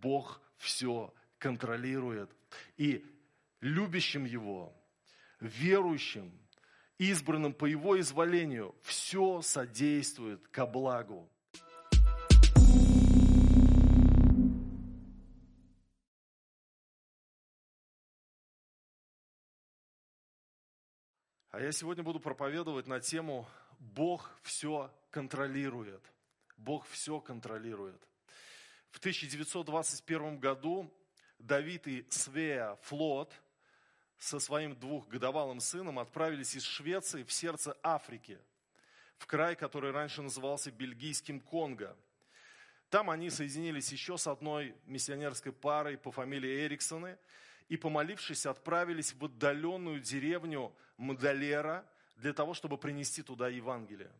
Бог все контролирует. И любящим Его, верующим, избранным по Его изволению, все содействует ко благу. А я сегодня буду проповедовать на тему «Бог все контролирует». Бог все контролирует. В 1921 году Давид и Свея Флот со своим двухгодовалым сыном отправились из Швеции в сердце Африки, в край, который раньше назывался Бельгийским Конго. Там они соединились еще с одной миссионерской парой по фамилии Эриксоны – и, помолившись, отправились в отдаленную деревню Мадалера для того, чтобы принести туда Евангелие.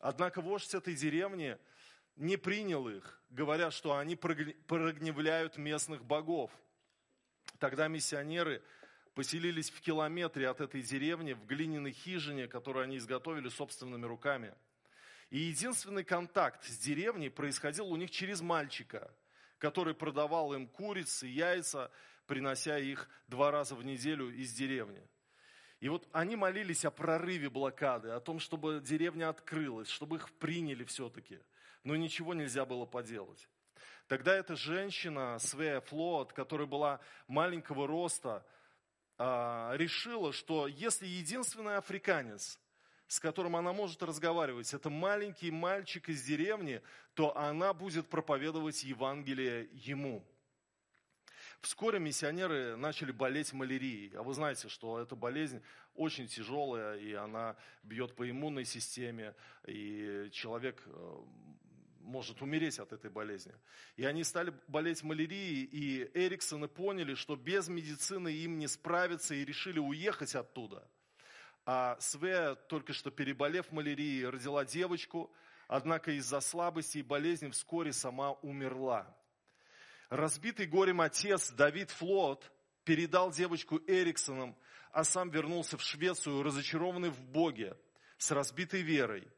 Однако вождь этой деревни не принял их, говоря, что они прогневляют местных богов. Тогда миссионеры поселились в километре от этой деревни, в глиняной хижине, которую они изготовили собственными руками. И единственный контакт с деревней происходил у них через мальчика, который продавал им курицы, яйца, принося их два раза в неделю из деревни. И вот они молились о прорыве блокады, о том, чтобы деревня открылась, чтобы их приняли все-таки. Но ничего нельзя было поделать. Тогда эта женщина, Свея Флот, которая была маленького роста, а, решила, что если единственный африканец, с которым она может разговаривать, это маленький мальчик из деревни, то она будет проповедовать Евангелие ему. Вскоре миссионеры начали болеть малярией. А вы знаете, что эта болезнь очень тяжелая, и она бьет по иммунной системе, и человек э, может умереть от этой болезни. И они стали болеть малярией, и Эриксоны поняли, что без медицины им не справиться, и решили уехать оттуда. А Свея, только что переболев малярией, родила девочку, однако из-за слабости и болезни вскоре сама умерла. Разбитый горем отец Давид Флот передал девочку Эриксонам, а сам вернулся в Швецию, разочарованный в Боге, с разбитой верой.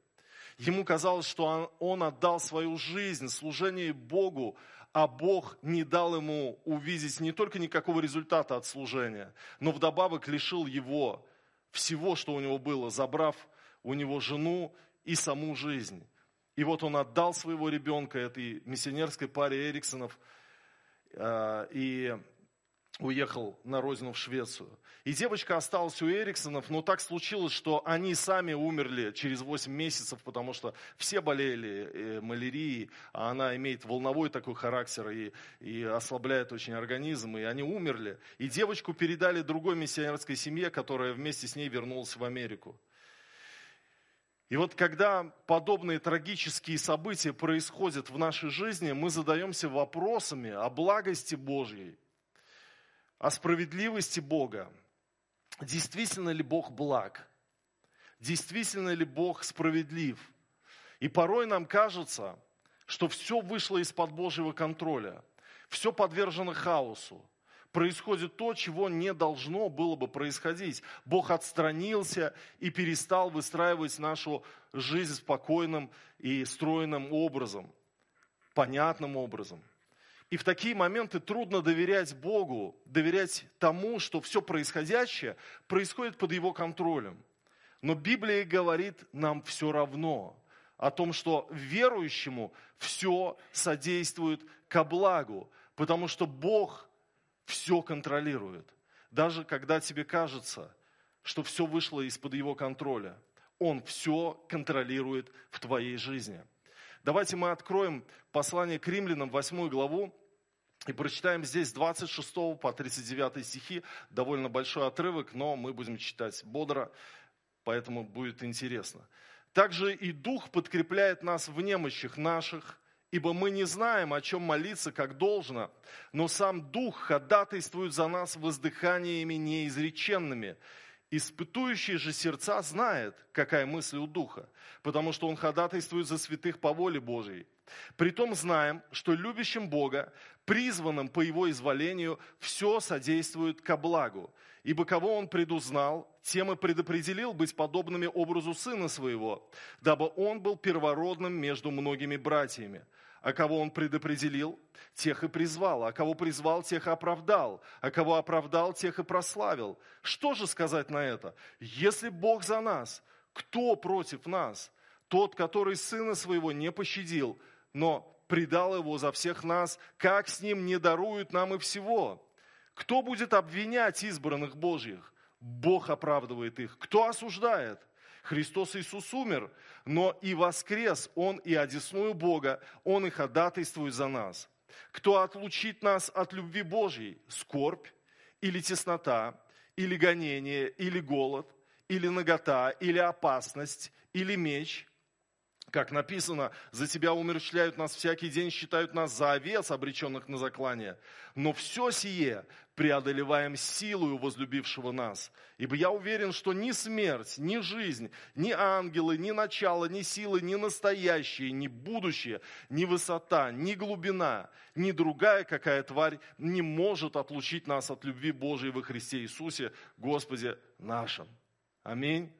Ему казалось, что он отдал свою жизнь служению Богу, а Бог не дал ему увидеть не только никакого результата от служения, но вдобавок лишил его всего, что у него было, забрав у него жену и саму жизнь. И вот он отдал своего ребенка этой миссионерской паре Эриксонов – Э, и уехал на родину в Швецию. И девочка осталась у Эриксонов, но так случилось, что они сами умерли через 8 месяцев, потому что все болели э, малярией, а она имеет волновой такой характер и, и ослабляет очень организм, и они умерли. И девочку передали другой миссионерской семье, которая вместе с ней вернулась в Америку. И вот когда подобные трагические события происходят в нашей жизни, мы задаемся вопросами о благости Божьей, о справедливости Бога. Действительно ли Бог благ? Действительно ли Бог справедлив? И порой нам кажется, что все вышло из-под Божьего контроля, все подвержено хаосу происходит то, чего не должно было бы происходить. Бог отстранился и перестал выстраивать нашу жизнь спокойным и стройным образом, понятным образом. И в такие моменты трудно доверять Богу, доверять тому, что все происходящее происходит под Его контролем. Но Библия говорит нам все равно о том, что верующему все содействует ко благу, потому что Бог все контролирует. Даже когда тебе кажется, что все вышло из-под его контроля, он все контролирует в твоей жизни. Давайте мы откроем послание к римлянам, 8 главу, и прочитаем здесь с 26 по 39 стихи, довольно большой отрывок, но мы будем читать бодро, поэтому будет интересно. Также и Дух подкрепляет нас в немощах наших, Ибо мы не знаем, о чем молиться, как должно, но сам Дух ходатайствует за нас воздыханиями неизреченными. Испытующий же сердца знает, какая мысль у Духа, потому что Он ходатайствует за святых по воле Божьей. Притом знаем, что любящим Бога, призванным по Его изволению, все содействует ко благу. Ибо кого Он предузнал, тем и предопределил быть подобными образу Сына Своего, дабы Он был первородным между многими братьями. а кого Он предопределил, тех и призвал, а кого призвал, тех и оправдал, а кого оправдал, тех и прославил. Что же сказать на это? Если Бог за нас, кто против нас? Тот, который Сына Своего не пощадил, но предал Его за всех нас, как с Ним не дарует нам и всего? Кто будет обвинять избранных Божьих? Бог оправдывает их. Кто осуждает? Христос Иисус умер, но и воскрес Он и одесную Бога, Он и ходатайствует за нас. Кто отлучит нас от любви Божьей? Скорбь или теснота, или гонение, или голод, или нагота, или опасность, или меч – как написано, за тебя умерщвляют нас всякий день, считают нас за овец, обреченных на заклание. Но все сие преодолеваем силою возлюбившего нас. Ибо я уверен, что ни смерть, ни жизнь, ни ангелы, ни начало, ни силы, ни настоящее, ни будущее, ни высота, ни глубина, ни другая какая тварь не может отлучить нас от любви Божией во Христе Иисусе, Господе нашим. Аминь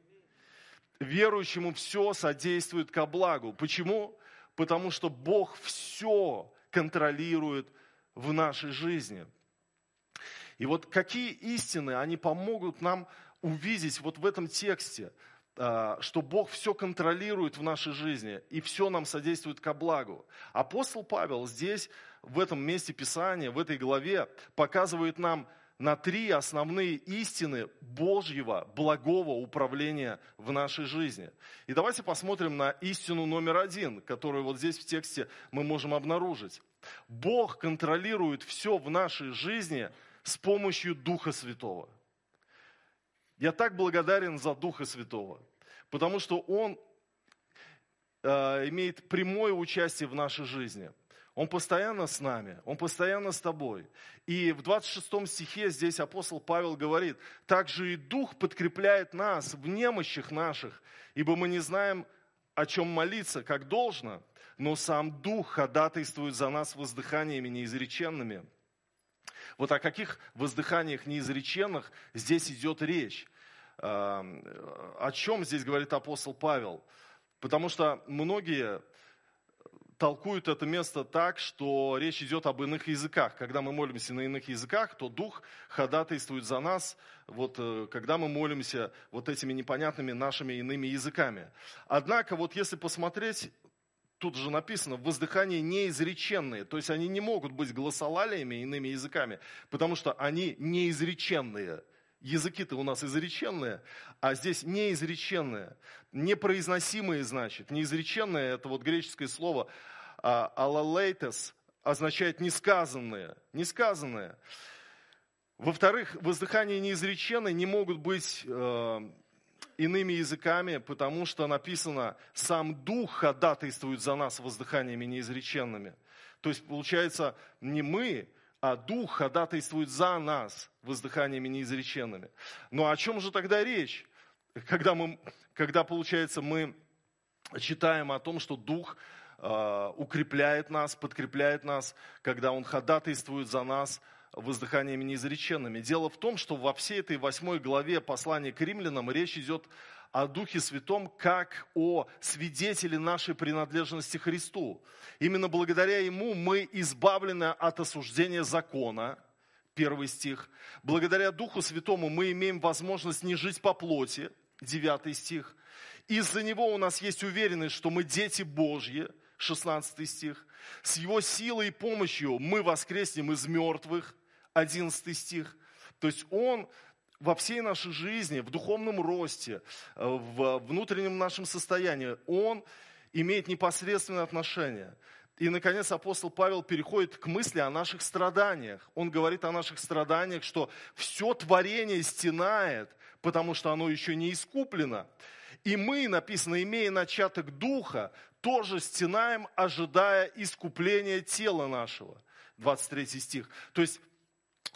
верующему все содействует ко благу. Почему? Потому что Бог все контролирует в нашей жизни. И вот какие истины, они помогут нам увидеть вот в этом тексте, а, что Бог все контролирует в нашей жизни и все нам содействует ко благу. Апостол Павел здесь, в этом месте Писания, в этой главе, показывает нам на три основные истины Божьего благого управления в нашей жизни. И давайте посмотрим на истину номер один, которую вот здесь в тексте мы можем обнаружить. Бог контролирует все в нашей жизни с помощью Духа Святого. Я так благодарен за Духа Святого, потому что Он э, имеет прямое участие в нашей жизни – он постоянно с нами, Он постоянно с тобой. И в 26 стихе здесь апостол Павел говорит, также и Дух подкрепляет нас в немощах наших, ибо мы не знаем, о чем молиться, как должно, но сам Дух ходатайствует за нас воздыханиями неизреченными. Вот о каких воздыханиях неизреченных здесь идет речь? О чем здесь говорит апостол Павел? Потому что многие толкуют это место так, что речь идет об иных языках. Когда мы молимся на иных языках, то Дух ходатайствует за нас, вот, э, когда мы молимся вот этими непонятными нашими иными языками. Однако, вот если посмотреть тут же написано, воздыхания неизреченные, то есть они не могут быть голосолалиями, иными языками, потому что они неизреченные. Языки-то у нас изреченные, а здесь неизреченные, непроизносимые, значит. Неизреченное – это вот греческое слово а алалейтес означает несказанное. Несказанное. Во-вторых, воздыхания неизреченные не могут быть э, иными языками, потому что написано, сам Дух ходатайствует за нас воздыханиями неизреченными. То есть, получается, не мы, а Дух ходатайствует за нас воздыханиями неизреченными. Но о чем же тогда речь? Когда, мы, когда получается, мы читаем о том, что Дух Э, укрепляет нас, подкрепляет нас, когда Он ходатайствует за нас воздыханиями неизреченными. Дело в том, что во всей этой восьмой главе послания к римлянам речь идет о Духе Святом как о свидетеле нашей принадлежности Христу. Именно благодаря Ему мы избавлены от осуждения закона, первый стих. Благодаря Духу Святому мы имеем возможность не жить по плоти, девятый стих. Из-за Него у нас есть уверенность, что мы дети Божьи, 16 стих. С его силой и помощью мы воскреснем из мертвых, 11 стих. То есть он во всей нашей жизни, в духовном росте, э, в внутреннем нашем состоянии, он имеет непосредственное отношение. И, наконец, апостол Павел переходит к мысли о наших страданиях. Он говорит о наших страданиях, что все творение стенает, потому что оно еще не искуплено. И мы, написано, имея начаток духа, тоже стенаем, ожидая искупления тела нашего. 23 стих. То есть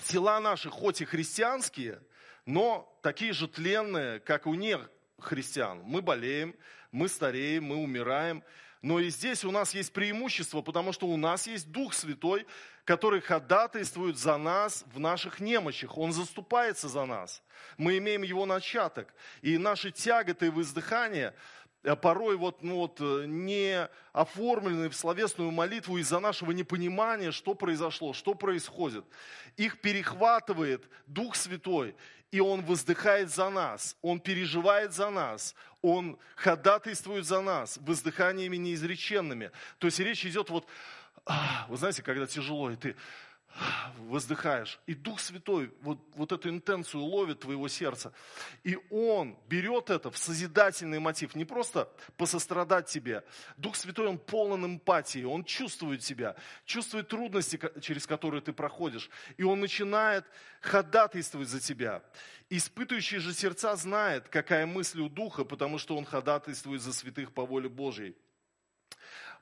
тела наши хоть и христианские, но такие же тленные, как у них христиан. Мы болеем, мы стареем, мы умираем. Но и здесь у нас есть преимущество, потому что у нас есть Дух Святой, который ходатайствует за нас в наших немощах. Он заступается за нас. Мы имеем его начаток. И наши тяготы и воздыхания э, порой вот, ну вот, э, не оформленные в словесную молитву из-за нашего непонимания, что произошло, что происходит. Их перехватывает Дух Святой, и Он воздыхает за нас, Он переживает за нас, Он ходатайствует за нас воздыханиями неизреченными. То есть речь идет вот, а, вы знаете, когда тяжело, и ты воздыхаешь. И Дух Святой вот, вот эту интенцию ловит твоего сердца. И Он берет это в созидательный мотив. Не просто посострадать тебе. Дух Святой, Он полон эмпатии. Он чувствует тебя. Чувствует трудности, через которые ты проходишь. И Он начинает ходатайствовать за тебя. Испытывающий же сердца знает, какая мысль у Духа, потому что Он ходатайствует за святых по воле Божьей.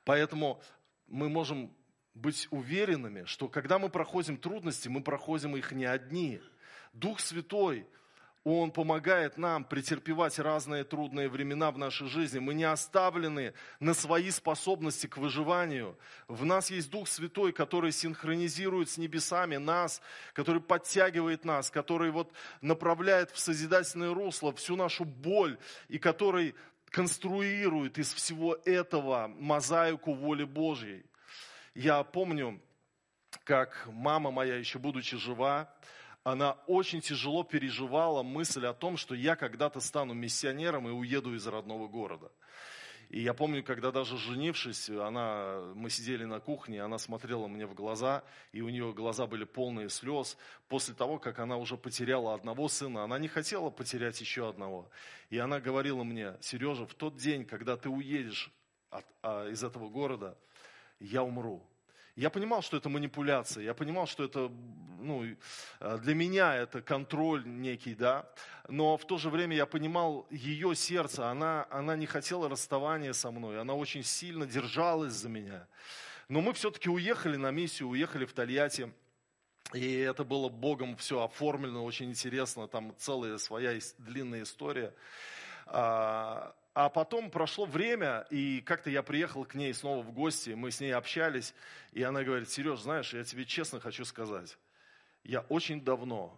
Поэтому мы можем быть уверенными, что когда мы проходим трудности, мы проходим их не одни. Дух Святой, Он помогает нам претерпевать разные трудные времена в нашей жизни. Мы не оставлены на свои способности к выживанию. В нас есть Дух Святой, который синхронизирует с небесами нас, который подтягивает нас, который вот направляет в созидательное русло всю нашу боль и который конструирует из всего этого мозаику воли Божьей. Я помню, как мама моя, еще будучи жива, она очень тяжело переживала мысль о том, что я когда-то стану миссионером и уеду из родного города. И я помню, когда даже женившись, она, мы сидели на кухне, она смотрела мне в глаза, и у нее глаза были полные слез. После того, как она уже потеряла одного сына, она не хотела потерять еще одного. И она говорила мне, Сережа, в тот день, когда ты уедешь от, а, из этого города, я умру. Я понимал, что это манипуляция, я понимал, что это, ну, э, для меня это контроль некий, да, но в то же время я понимал ее сердце, она, она не хотела расставания со мной, она очень сильно держалась за меня. Но мы все-таки уехали на миссию, уехали в Тольятти, и это было Богом все оформлено, очень интересно, там целая своя длинная история. А, потом прошло время, и как-то я приехал к ней снова в гости, мы с ней общались, и она говорит, Сереж, знаешь, я тебе честно хочу сказать, я очень давно,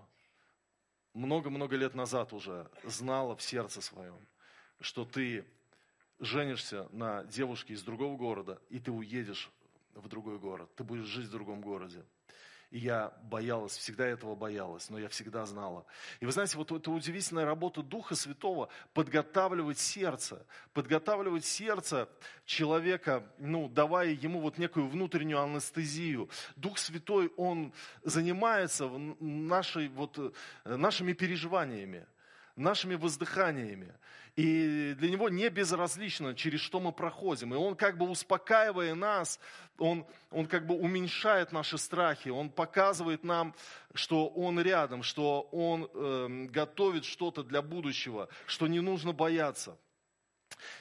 много-много лет назад уже знала в сердце своем, что ты женишься на девушке из другого города, и ты уедешь в другой город, ты будешь жить в другом городе. И я боялась, всегда этого боялась, но я всегда знала. И вы знаете, вот эта удивительная работа Духа Святого подготавливать сердце, подготавливать сердце человека, ну, давая ему вот некую внутреннюю анестезию. Дух Святой, он занимается нашей, вот, э, нашими переживаниями нашими воздыханиями. И для него не безразлично, через что мы проходим. И он как бы успокаивая нас, он, он как бы уменьшает наши страхи, он показывает нам, что он рядом, что он э, готовит что-то для будущего, что не нужно бояться.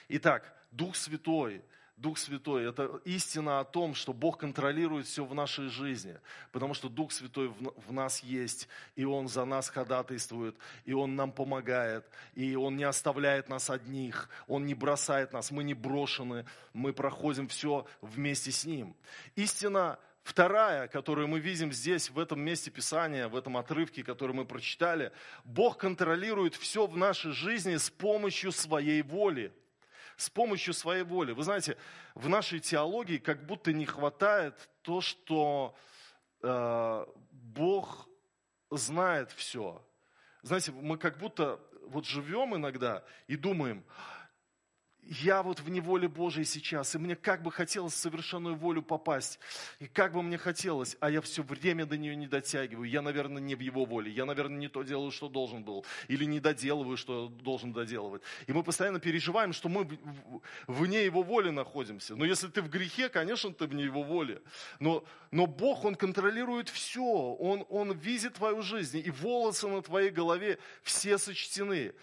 Итак, Дух Святой – Дух Святой – это истина о том, что Бог контролирует все в нашей жизни, потому что Дух Святой в нас есть, и Он за нас ходатайствует, и Он нам помогает, и Он не оставляет нас одних, Он не бросает нас, мы не брошены, мы проходим все вместе с Ним. Истина Вторая, которую мы видим здесь, в этом месте Писания, в этом отрывке, который мы прочитали, Бог контролирует все в нашей жизни с помощью своей воли с помощью своей воли. Вы знаете, в нашей теологии как будто не хватает то, что э, Бог знает все. Знаете, мы как будто вот живем иногда и думаем, я вот в неволе Божией сейчас, и мне как бы хотелось в совершенную волю попасть, и как бы мне хотелось, а я все время до нее не дотягиваю, я, наверное, не в его воле, я, наверное, не то делаю, что должен был, или не доделываю, что должен доделывать. И мы постоянно переживаем, что мы вне его воли находимся. Но если ты в грехе, конечно, ты вне его воли. Но, но Бог, Он контролирует все, он, он видит твою жизнь, и волосы на твоей голове все сочтены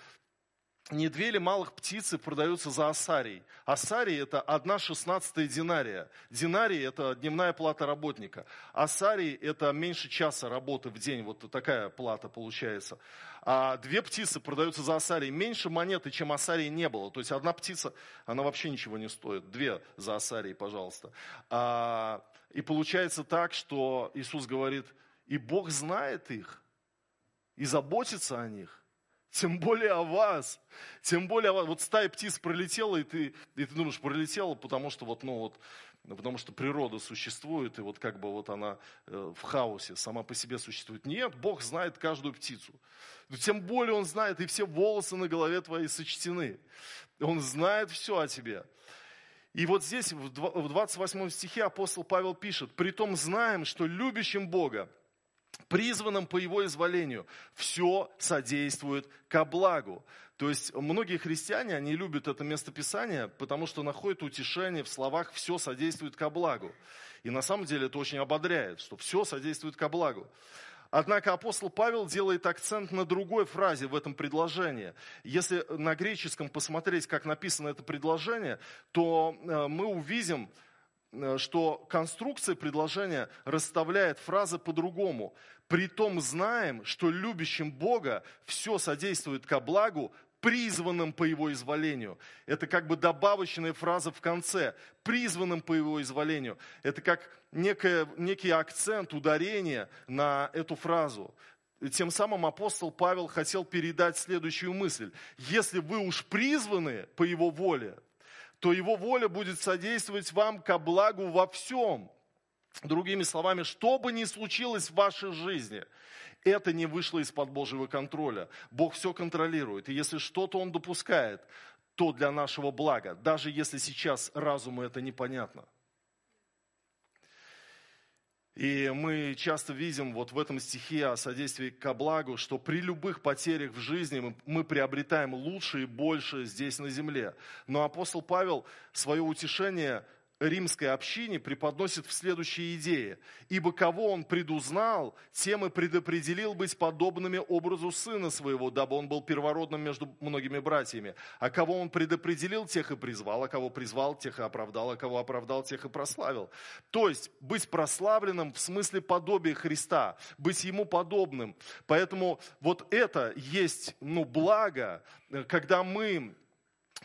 не две ли малых птицы продаются за асарий? Асарий – это одна шестнадцатая динария. Динарий – это дневная плата работника. Асарий – это меньше часа работы в день. Вот такая плата получается. А две птицы продаются за асарий. Меньше монеты, чем асарий не было. То есть одна птица, она вообще ничего не стоит. Две за асарий, пожалуйста. А, и получается так, что Иисус говорит, и Бог знает их, и заботится о них тем более о вас, тем более о вас. Вот стая птиц пролетела, и ты, и ты думаешь, пролетела, потому что вот, ну вот, потому что природа существует, и вот как бы вот она э, в хаосе сама по себе существует. Нет, Бог знает каждую птицу. Тем более Он знает, и все волосы на голове твои сочтены. Он знает все о тебе. И вот здесь, в 28 стихе апостол Павел пишет, «Притом знаем, что любящим Бога, призванным по его изволению, все содействует ко благу». То есть многие христиане, они любят это местописание, потому что находят утешение в словах «все содействует ко благу». И на самом деле это очень ободряет, что все содействует ко благу. Однако апостол Павел делает акцент на другой фразе в этом предложении. Если на греческом посмотреть, как написано это предложение, то э, мы увидим, что конструкция предложения расставляет фразы по-другому. Притом знаем, что любящим Бога все содействует ко благу, призванным по его изволению. Это как бы добавочная фраза в конце. Призванным по его изволению. Это как некое, некий акцент, ударение на эту фразу. Тем самым апостол Павел хотел передать следующую мысль. Если вы уж призваны по его воле, то его воля будет содействовать вам ко благу во всем. Другими словами, что бы ни случилось в вашей жизни – это не вышло из-под Божьего контроля. Бог все контролирует. И если что-то Он допускает, то для нашего блага, даже если сейчас разуму это непонятно. И мы часто видим вот в этом стихе о содействии ко благу, что при любых потерях в жизни мы, приобретаем лучше и больше здесь на земле. Но апостол Павел свое утешение римской общине преподносит в следующей идее. «Ибо кого он предузнал, тем и предопределил быть подобными образу сына своего, дабы он был первородным между многими братьями. А кого он предопределил, тех и призвал, а кого призвал, тех и оправдал, а кого оправдал, тех и прославил». То есть быть прославленным в смысле подобия Христа, быть ему подобным. Поэтому вот это есть ну, благо, когда мы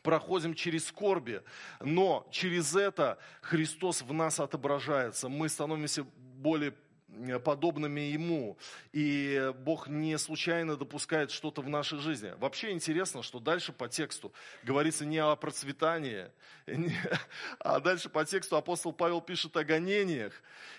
проходим через скорби, но через это Христос в нас отображается. Мы становимся более подобными Ему. И Бог не случайно допускает что-то в нашей жизни. Вообще интересно, что дальше по тексту говорится не о процветании, а дальше по тексту апостол Павел пишет о гонениях.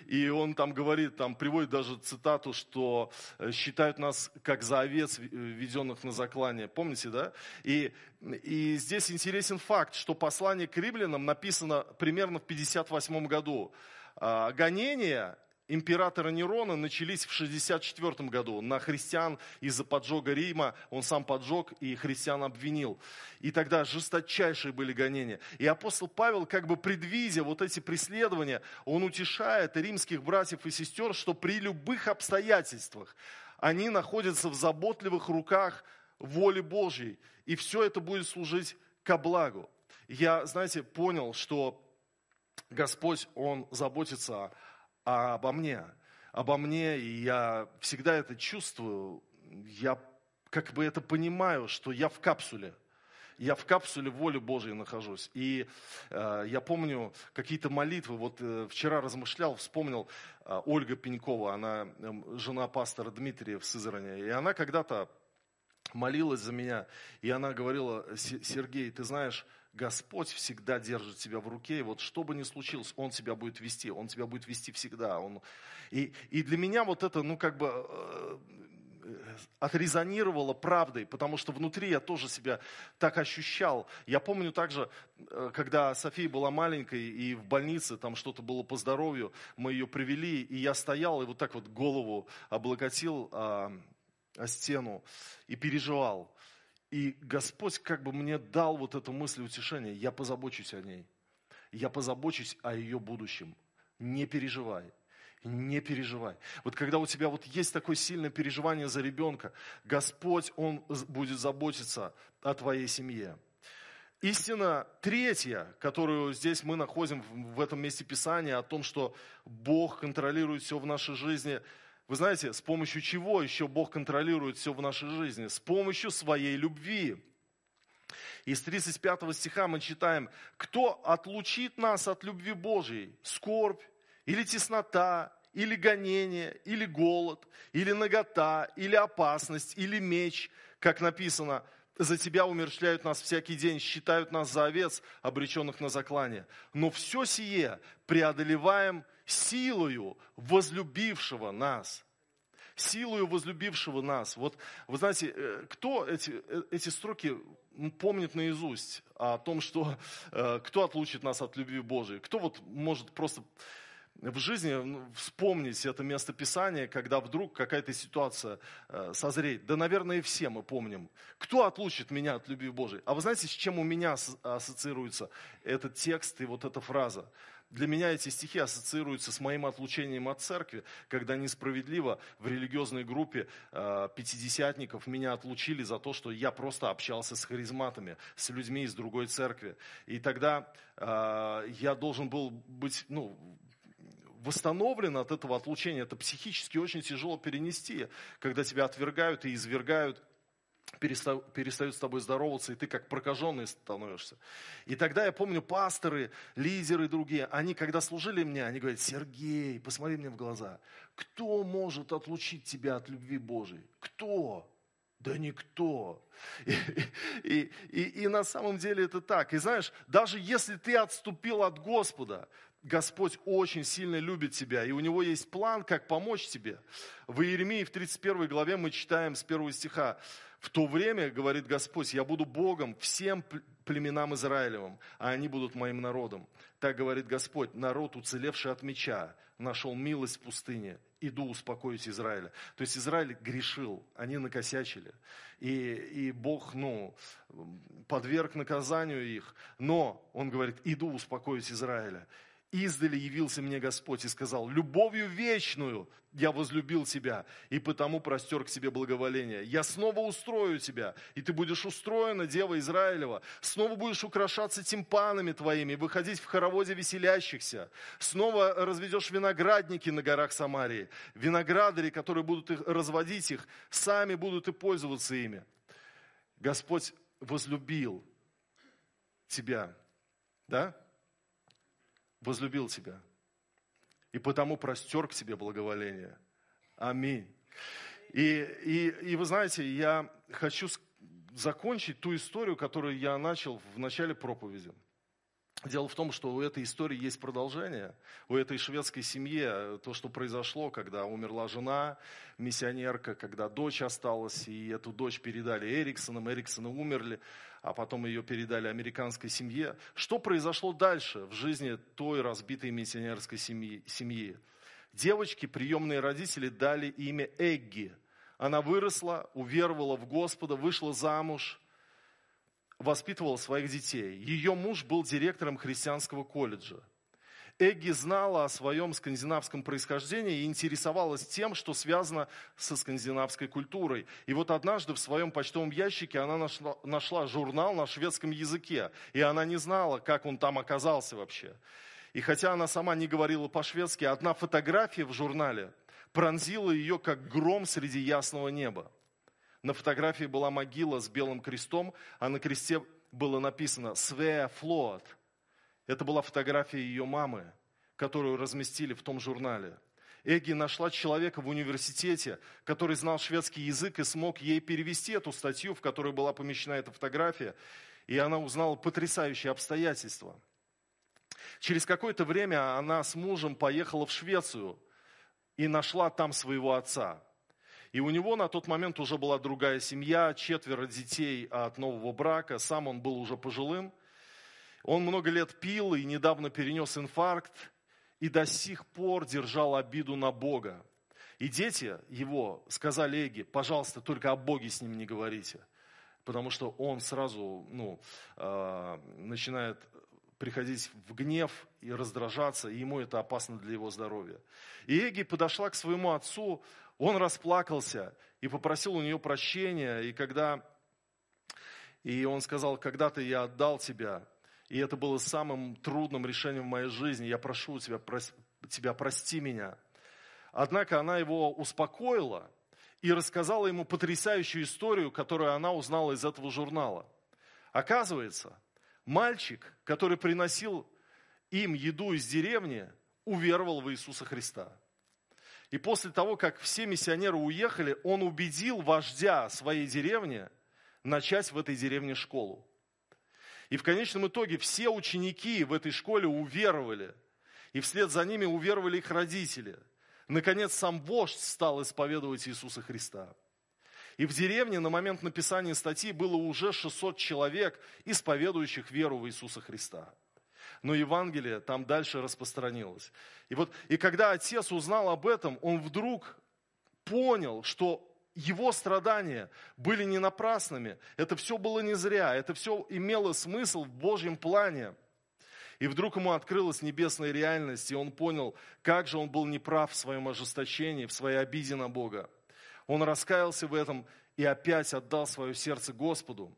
И он там говорит, там приводит даже цитату, что э, считают нас как за овец, введенных на заклание. Помните, да? И, и здесь интересен факт, что послание к римлянам написано примерно в 58 году. А, гонения императора Нерона начались в 64 году на христиан из-за поджога Рима. Он сам поджег и христиан обвинил. И тогда жесточайшие были гонения. И апостол Павел, как бы предвидя вот эти преследования, он утешает римских братьев и сестер, что при любых обстоятельствах они находятся в заботливых руках воли Божьей. И все это будет служить ко благу. Я, знаете, понял, что Господь, Он заботится о а обо мне. Обо мне, и я всегда это чувствую, я как бы это понимаю, что я в капсуле. Я в капсуле воли Божьей нахожусь. И э, я помню какие-то молитвы. Вот э, вчера размышлял, вспомнил э, Ольга Пенькова, она э, жена пастора Дмитрия в Сызране. И она когда-то молилась за меня, и она говорила, Сергей, ты знаешь, Господь всегда держит тебя в руке, и вот что бы ни случилось, Он тебя будет вести, Он тебя будет вести всегда. Он... И, и для меня вот это, ну, как бы э, отрезонировало правдой, потому что внутри я тоже себя так ощущал. Я помню также, э, когда София была маленькой и в больнице, там что-то было по здоровью, мы ее привели, и я стоял и вот так вот голову облокотил о, о стену и переживал. И Господь как бы мне дал вот эту мысль утешения. Я позабочусь о ней. Я позабочусь о ее будущем. Не переживай. Не переживай. Вот когда у тебя вот есть такое сильное переживание за ребенка, Господь, Он будет заботиться о твоей семье. Истина третья, которую здесь мы находим в этом месте Писания, о том, что Бог контролирует все в нашей жизни – вы знаете, с помощью чего еще Бог контролирует все в нашей жизни? С помощью своей любви. Из 35 стиха мы читаем, кто отлучит нас от любви Божьей? Скорбь, или теснота, или гонение, или голод, или нагота, или опасность, или меч, как написано, за тебя умерщвляют нас всякий день, считают нас за овец, обреченных на заклание. Но все сие преодолеваем силою возлюбившего нас. Силою возлюбившего нас. Вот вы знаете, э, кто эти, э, эти строки помнит наизусть о том, что э, кто отлучит нас от любви Божией? Кто вот может просто в жизни вспомнить это место Писания, когда вдруг какая-то ситуация созреет. Да, наверное, все мы помним. Кто отлучит меня от любви Божией? А вы знаете, с чем у меня ассоциируется этот текст и вот эта фраза? Для меня эти стихи ассоциируются с моим отлучением от церкви, когда несправедливо в религиозной группе э, пятидесятников меня отлучили за то, что я просто общался с харизматами, с людьми из другой церкви. И тогда э, я должен был быть, ну, восстановлен от этого отлучения. Это психически очень тяжело перенести, когда тебя отвергают и извергают перестают с тобой здороваться, и ты как прокаженный становишься. И тогда я помню, пасторы, лидеры другие, они когда служили мне, они говорят, Сергей, посмотри мне в глаза, кто может отлучить тебя от любви Божией? Кто? Да никто. И, и, и, и на самом деле это так. И знаешь, даже если ты отступил от Господа, Господь очень сильно любит тебя, и у Него есть план, как помочь тебе. В Иеремии в 31 главе мы читаем с первого стиха. В то время, говорит Господь, я буду Богом всем племенам Израилевым, а они будут моим народом. Так говорит Господь, народ, уцелевший от меча, нашел милость в пустыне, иду успокоить Израиля. То есть Израиль грешил, они накосячили. И, и Бог, ну, подверг наказанию их. Но, Он говорит, иду успокоить Израиля. Издали явился мне Господь и сказал, любовью вечную я возлюбил тебя, и потому простер к себе благоволение. Я снова устрою тебя, и ты будешь устроена, Дева Израилева. Снова будешь украшаться тимпанами твоими, выходить в хороводе веселящихся. Снова разведешь виноградники на горах Самарии. Виноградари, которые будут их, разводить их, сами будут и пользоваться ими. Господь возлюбил тебя, да? Возлюбил тебя. И потому простер к тебе благоволение. Аминь. И, и, и вы знаете, я хочу закончить ту историю, которую я начал в начале проповеди. Дело в том, что у этой истории есть продолжение. У этой шведской семьи э, то, что произошло, когда умерла жена, миссионерка, когда дочь осталась, и эту дочь передали Эриксонам, Эриксоны умерли, а потом ее передали американской семье. Что произошло дальше в жизни той разбитой миссионерской семьи? семьи? Девочке приемные родители дали имя Эгги. Она выросла, уверовала в Господа, вышла замуж – воспитывала своих детей. Ее муж был директором христианского колледжа. Эгги знала о своем скандинавском происхождении и интересовалась тем, что связано со скандинавской культурой. И вот однажды в своем почтовом ящике она нашла, нашла журнал на шведском языке, и она не знала, как он там оказался вообще. И хотя она сама не говорила по-шведски, одна фотография в журнале пронзила ее, как гром среди ясного неба. На фотографии была могила с белым крестом, а на кресте было написано «Свеа Флот». Это была фотография ее мамы, которую разместили в том журнале. Эгги нашла человека в университете, который знал шведский язык и смог ей перевести эту статью, в которой была помещена эта фотография, и она узнала потрясающие обстоятельства. Через какое-то время она с мужем поехала в Швецию и нашла там своего отца. И у него на тот момент уже была другая семья, четверо детей от нового брака, сам он был уже пожилым. Он много лет пил и недавно перенес инфаркт, и до сих пор держал обиду на Бога. И дети его сказали Эге, пожалуйста, только о Боге с ним не говорите. Потому что он сразу ну, э, начинает приходить в гнев и раздражаться, и ему это опасно для его здоровья. И Эги подошла к своему отцу, он расплакался и попросил у нее прощения, и когда и он сказал, когда-то я отдал тебя, и это было самым трудным решением в моей жизни, я прошу тебя, прос, тебя прости меня. Однако она его успокоила и рассказала ему потрясающую историю, которую она узнала из этого журнала. Оказывается, мальчик, который приносил им еду из деревни, уверовал в Иисуса Христа. И после того, как все миссионеры уехали, он убедил вождя своей деревни начать в этой деревне школу. И в конечном итоге все ученики в этой школе уверовали. И вслед за ними уверовали их родители. Наконец, сам вождь стал исповедовать Иисуса Христа. И в деревне на момент написания статьи было уже 600 человек, исповедующих веру в Иисуса Христа. Но Евангелие там дальше распространилось. И, вот, и когда отец узнал об этом, он вдруг понял, что его страдания были не напрасными, это все было не зря, это все имело смысл в Божьем плане. И вдруг ему открылась небесная реальность, и он понял, как же он был неправ в своем ожесточении, в своей обиде на Бога. Он раскаялся в этом и опять отдал свое сердце Господу.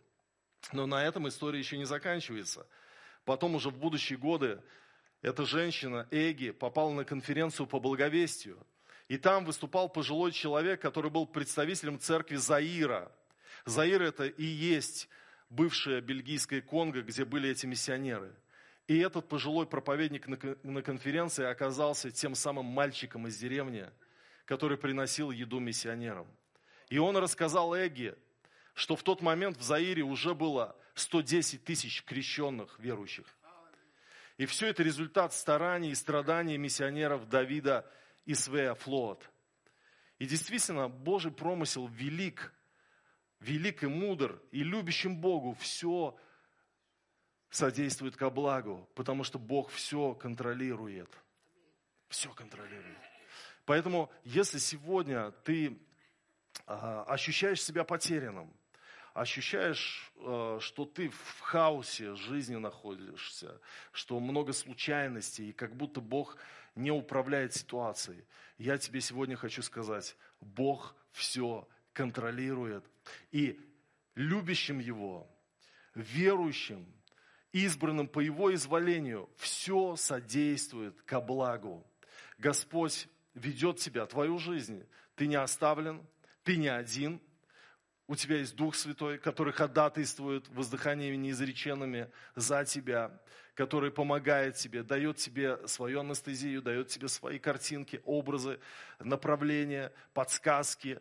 Но на этом история еще не заканчивается. Потом уже в будущие годы эта женщина, Эги, попала на конференцию по благовестию. И там выступал пожилой человек, который был представителем церкви Заира. Заир это и есть бывшая бельгийская Конго, где были эти миссионеры. И этот пожилой проповедник на конференции оказался тем самым мальчиком из деревни, который приносил еду миссионерам. И он рассказал Эге, что в тот момент в Заире уже было 110 тысяч крещенных верующих. И все это результат стараний и страданий миссионеров Давида и Свея Флот. И действительно, Божий промысел велик, велик и мудр, и любящим Богу все содействует ко благу, потому что Бог все контролирует. Все контролирует. Поэтому, если сегодня ты а, ощущаешь себя потерянным, ощущаешь, а, что ты в хаосе жизни находишься, что много случайностей, и как будто Бог не управляет ситуацией. Я тебе сегодня хочу сказать, Бог все контролирует. И любящим Его, верующим, избранным по Его изволению, все содействует ко благу. Господь ведет тебя, твою жизнь. Ты не оставлен, ты не один. У тебя есть Дух Святой, который ходатайствует воздыханиями неизреченными за тебя, который помогает тебе, дает тебе свою анестезию, дает тебе свои картинки, образы, направления, подсказки.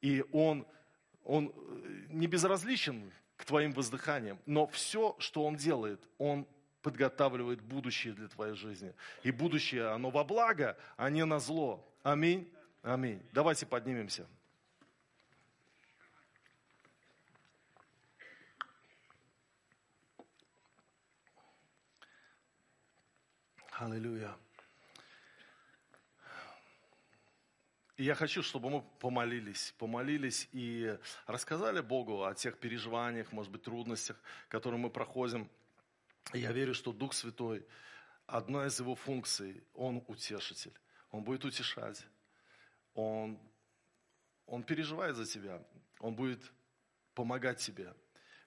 И Он, он не безразличен к твоим воздыханиям, но все, что Он делает, Он подготавливает будущее для твоей жизни. И будущее, оно во благо, а не на зло. Аминь. Аминь. Давайте поднимемся. Аллилуйя. И я хочу, чтобы мы помолились, помолились и рассказали Богу о тех переживаниях, может быть, трудностях, которые мы проходим – я верю, что Дух Святой, одна из его функций, он утешитель. Он будет утешать. Он, он переживает за тебя. Он будет помогать тебе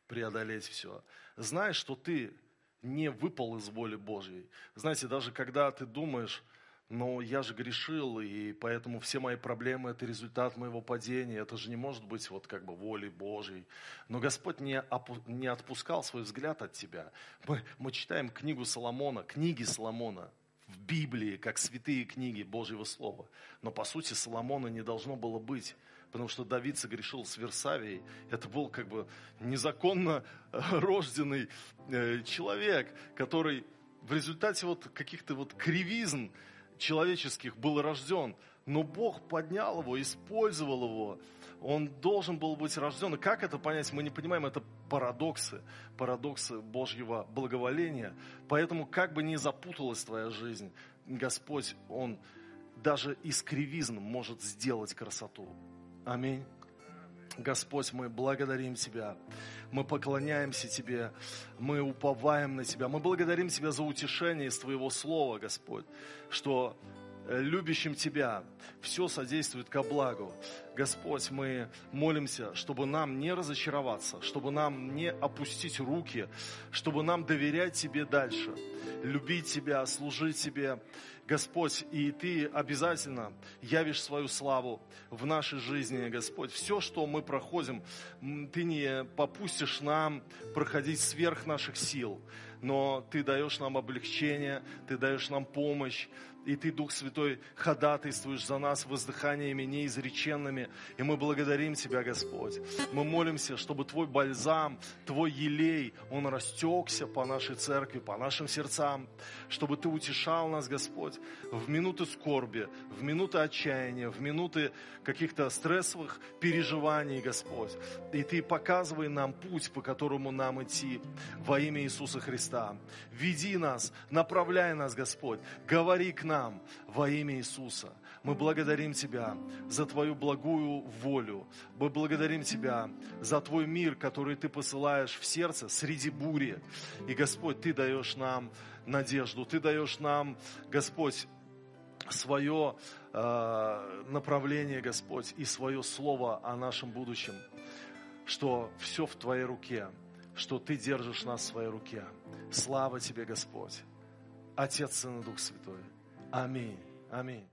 преодолеть все. Знаешь, что ты не выпал из воли Божьей. Знаете, даже когда ты думаешь, но я же грешил, и поэтому все мои проблемы – это результат моего падения. Это же не может быть вот как бы волей Божьей. Но Господь не, опу- не отпускал свой взгляд от тебя. Мы, мы читаем книгу Соломона, книги Соломона в Библии, как святые книги Божьего Слова. Но по сути Соломона не должно было быть, потому что Давид согрешил с Версавией. Это был как бы незаконно рожденный э, человек, который в результате вот каких-то вот кривизн, человеческих был рожден, но Бог поднял его, использовал его. Он должен был быть рожден. И как это понять, мы не понимаем, это парадоксы, парадоксы Божьего благоволения. Поэтому как бы ни запуталась твоя жизнь, Господь, Он даже из кривизн может сделать красоту. Аминь. Господь, мы благодарим Тебя, мы поклоняемся Тебе, мы уповаем на Тебя, мы благодарим Тебя за утешение из Твоего Слова, Господь, что любящим Тебя все содействует ко благу. Господь, мы молимся, чтобы нам не разочароваться, чтобы нам не опустить руки, чтобы нам доверять Тебе дальше, любить Тебя, служить Тебе. Господь, и Ты обязательно явишь свою славу в нашей жизни, Господь. Все, что мы проходим, Ты не попустишь нам проходить сверх наших сил, но Ты даешь нам облегчение, Ты даешь нам помощь, и Ты, Дух Святой, ходатайствуешь за нас воздыханиями неизреченными. И мы благодарим Тебя, Господь. Мы молимся, чтобы Твой бальзам, Твой елей, он растекся по нашей церкви, по нашим сердцам, чтобы Ты утешал нас, Господь, в минуты скорби, в минуты отчаяния, в минуты каких-то стрессовых переживаний, Господь. И Ты показывай нам путь, по которому нам идти во имя Иисуса Христа. Веди нас, направляй нас, Господь. Говори к нам во имя Иисуса. Мы благодарим Тебя за Твою благую волю. Мы благодарим Тебя за Твой мир, который Ты посылаешь в сердце среди бури. И, Господь, Ты даешь нам надежду, Ты даешь нам, Господь, свое э, направление, Господь, и свое слово о нашем будущем, что все в Твоей руке, что Ты держишь нас в своей руке. Слава Тебе, Господь. Отец, Сын и Дух Святой. Аминь. Аминь.